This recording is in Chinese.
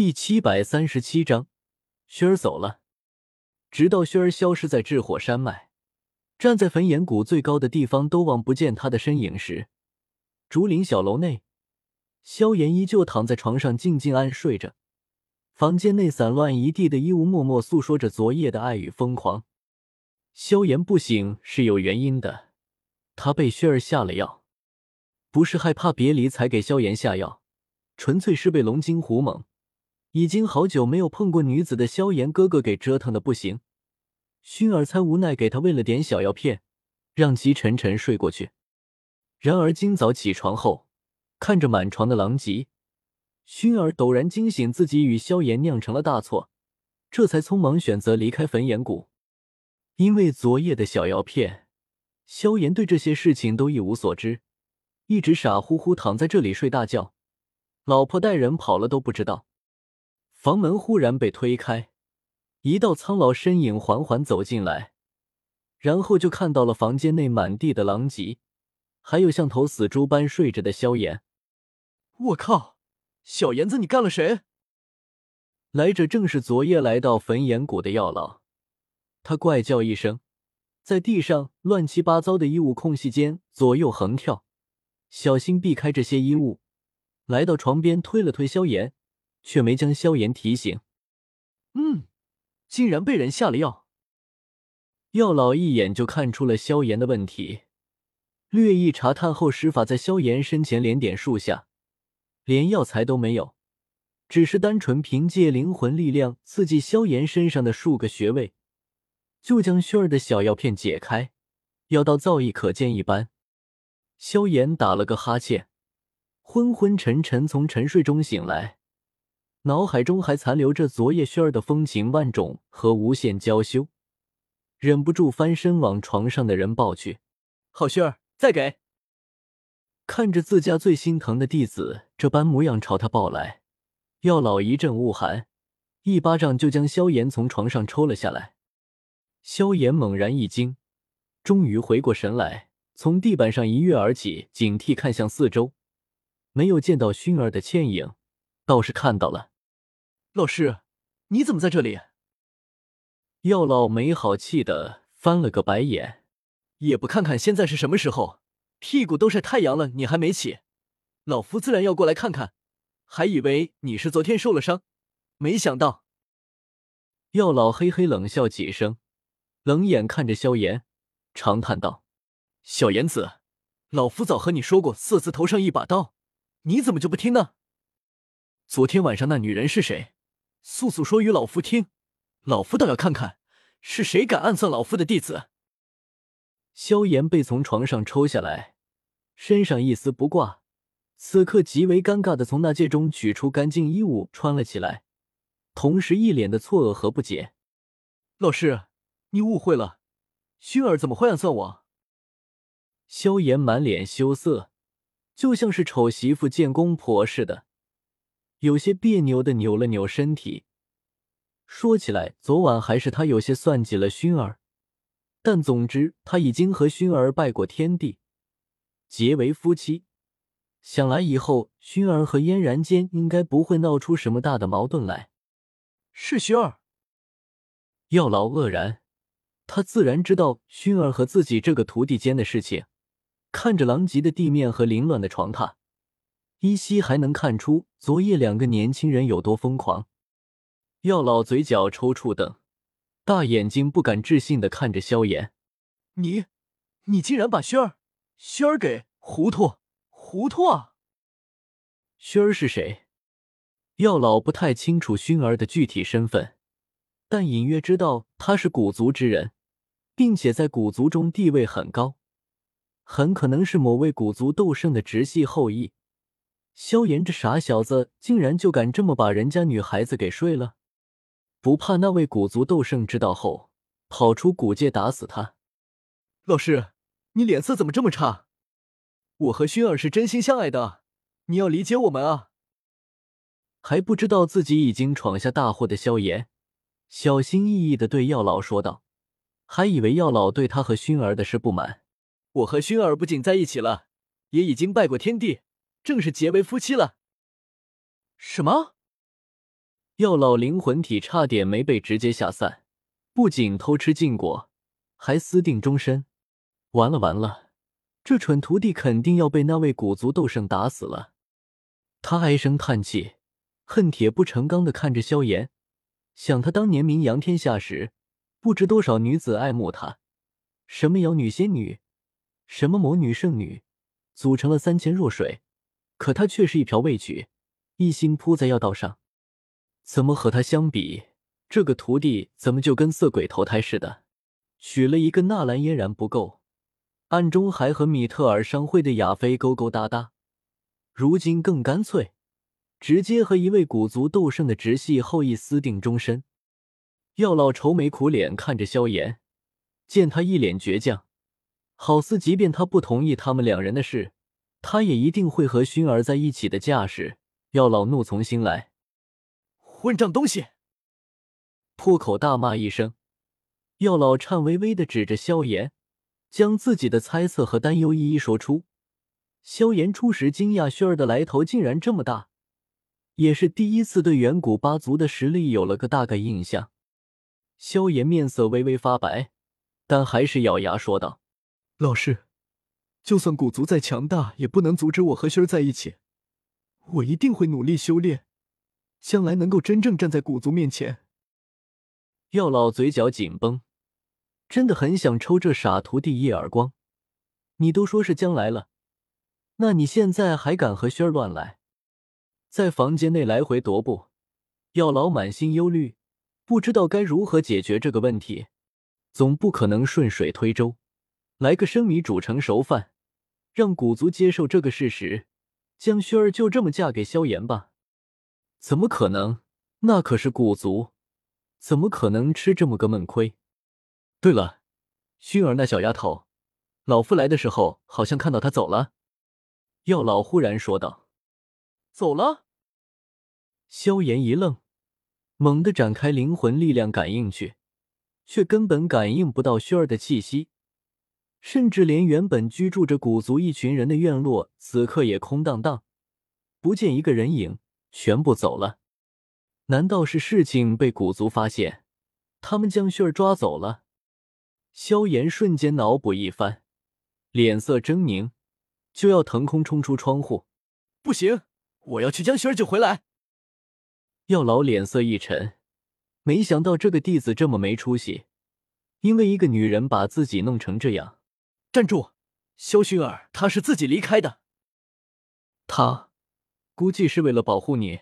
第七百三十七章，薰儿走了。直到薰儿消失在炽火山脉，站在焚炎谷最高的地方都望不见他的身影时，竹林小楼内，萧炎依旧躺在床上静静安睡着。房间内散乱一地的衣物，默默诉说着昨夜的爱与疯狂。萧炎不醒是有原因的，他被薰儿下了药，不是害怕别离才给萧炎下药，纯粹是被龙精虎猛。已经好久没有碰过女子的萧炎哥哥给折腾的不行，薰儿才无奈给他喂了点小药片，让其沉沉睡过去。然而今早起床后，看着满床的狼藉，薰儿陡然惊醒，自己与萧炎酿成了大错，这才匆忙选择离开焚炎谷。因为昨夜的小药片，萧炎对这些事情都一无所知，一直傻乎乎躺在这里睡大觉，老婆带人跑了都不知道。房门忽然被推开，一道苍老身影缓缓走进来，然后就看到了房间内满地的狼藉，还有像头死猪般睡着的萧炎。我靠，小炎子，你干了谁？来者正是昨夜来到焚炎谷的药老，他怪叫一声，在地上乱七八糟的衣物空隙间左右横跳，小心避开这些衣物，来到床边推了推萧炎。却没将萧炎提醒。嗯，竟然被人下了药。药老一眼就看出了萧炎的问题，略一查探后，施法在萧炎身前连点数下，连药材都没有，只是单纯凭借灵魂力量刺激萧炎身上的数个穴位，就将薰儿的小药片解开，药到造诣可见一斑。萧炎打了个哈欠，昏昏沉沉从沉睡中醒来。脑海中还残留着昨夜薰儿的风情万种和无限娇羞，忍不住翻身往床上的人抱去。好薰儿，再给！看着自家最心疼的弟子这般模样朝他抱来，药老一阵恶寒，一巴掌就将萧炎从床上抽了下来。萧炎猛然一惊，终于回过神来，从地板上一跃而起，警惕看向四周，没有见到薰儿的倩影，倒是看到了。老师，你怎么在这里？药老没好气的翻了个白眼，也不看看现在是什么时候，屁股都晒太阳了，你还没起？老夫自然要过来看看，还以为你是昨天受了伤，没想到。药老嘿嘿冷笑几声，冷眼看着萧炎，长叹道：“小炎子，老夫早和你说过，色字头上一把刀，你怎么就不听呢？昨天晚上那女人是谁？”速速说与老夫听，老夫倒要看看是谁敢暗算老夫的弟子。萧炎被从床上抽下来，身上一丝不挂，此刻极为尴尬的从那戒中取出干净衣物穿了起来，同时一脸的错愕和不解。老师，你误会了，薰儿怎么会暗算我？萧炎满脸羞涩，就像是丑媳妇见公婆似的。有些别扭的扭了扭身体，说起来，昨晚还是他有些算计了薰儿，但总之他已经和薰儿拜过天地，结为夫妻。想来以后薰儿和嫣然间应该不会闹出什么大的矛盾来。是熏儿，药老愕然，他自然知道薰儿和自己这个徒弟间的事情。看着狼藉的地面和凌乱的床榻。依稀还能看出昨夜两个年轻人有多疯狂。药老嘴角抽搐等，大眼睛不敢置信的看着萧炎：“你，你竟然把轩儿，轩儿给糊涂，糊涂啊！”轩儿是谁？药老不太清楚薰儿的具体身份，但隐约知道他是古族之人，并且在古族中地位很高，很可能是某位古族斗圣的直系后裔。萧炎这傻小子，竟然就敢这么把人家女孩子给睡了，不怕那位古族斗圣知道后跑出古界打死他？老师，你脸色怎么这么差？我和薰儿是真心相爱的，你要理解我们啊！还不知道自己已经闯下大祸的萧炎，小心翼翼的对药老说道，还以为药老对他和薰儿的事不满。我和薰儿不仅在一起了，也已经拜过天地。正式结为夫妻了。什么？药老灵魂体差点没被直接吓散，不仅偷吃禁果，还私定终身。完了完了，这蠢徒弟肯定要被那位古族斗圣打死了。他唉声叹气，恨铁不成钢的看着萧炎，想他当年名扬天下时，不知多少女子爱慕他，什么妖女仙女，什么魔女圣女，组成了三千弱水，可他却是一瓢未取，一心扑在药道上。怎么和他相比，这个徒弟怎么就跟色鬼投胎似的？娶了一个纳兰嫣然不够，暗中还和米特尔商会的亚妃勾勾搭搭，如今更干脆，直接和一位古族斗圣的直系后裔私定终身。药老愁眉苦脸看着萧炎，见他一脸倔强，好似即便他不同意他们两人的事，他也一定会和薰儿在一起的架势。药老怒从心来。混账东西！破口大骂一声，药老颤巍巍的指着萧炎，将自己的猜测和担忧一一说出。萧炎初时惊讶薰儿的来头竟然这么大，也是第一次对远古八族的实力有了个大概印象。萧炎面色微微发白，但还是咬牙说道：“老师，就算古族再强大，也不能阻止我和薰儿在一起。我一定会努力修炼。”将来能够真正站在古族面前，药老嘴角紧绷，真的很想抽这傻徒弟一耳光。你都说是将来了，那你现在还敢和轩儿乱来？在房间内来回踱步，药老满心忧虑，不知道该如何解决这个问题。总不可能顺水推舟，来个生米煮成熟饭，让古族接受这个事实，将薰儿就这么嫁给萧炎吧？怎么可能？那可是古族，怎么可能吃这么个闷亏？对了，薰儿那小丫头，老夫来的时候好像看到她走了。药老忽然说道：“走了。”萧炎一愣，猛地展开灵魂力量感应去，却根本感应不到薰儿的气息，甚至连原本居住着古族一群人的院落，此刻也空荡荡，不见一个人影。全部走了，难道是事情被古族发现，他们将薰儿抓走了？萧炎瞬间脑补一番，脸色狰狞，就要腾空冲出窗户。不行，我要去将薰儿救回来。药老脸色一沉，没想到这个弟子这么没出息，因为一个女人把自己弄成这样。站住！萧薰儿，她是自己离开的。他。估计是为了保护你，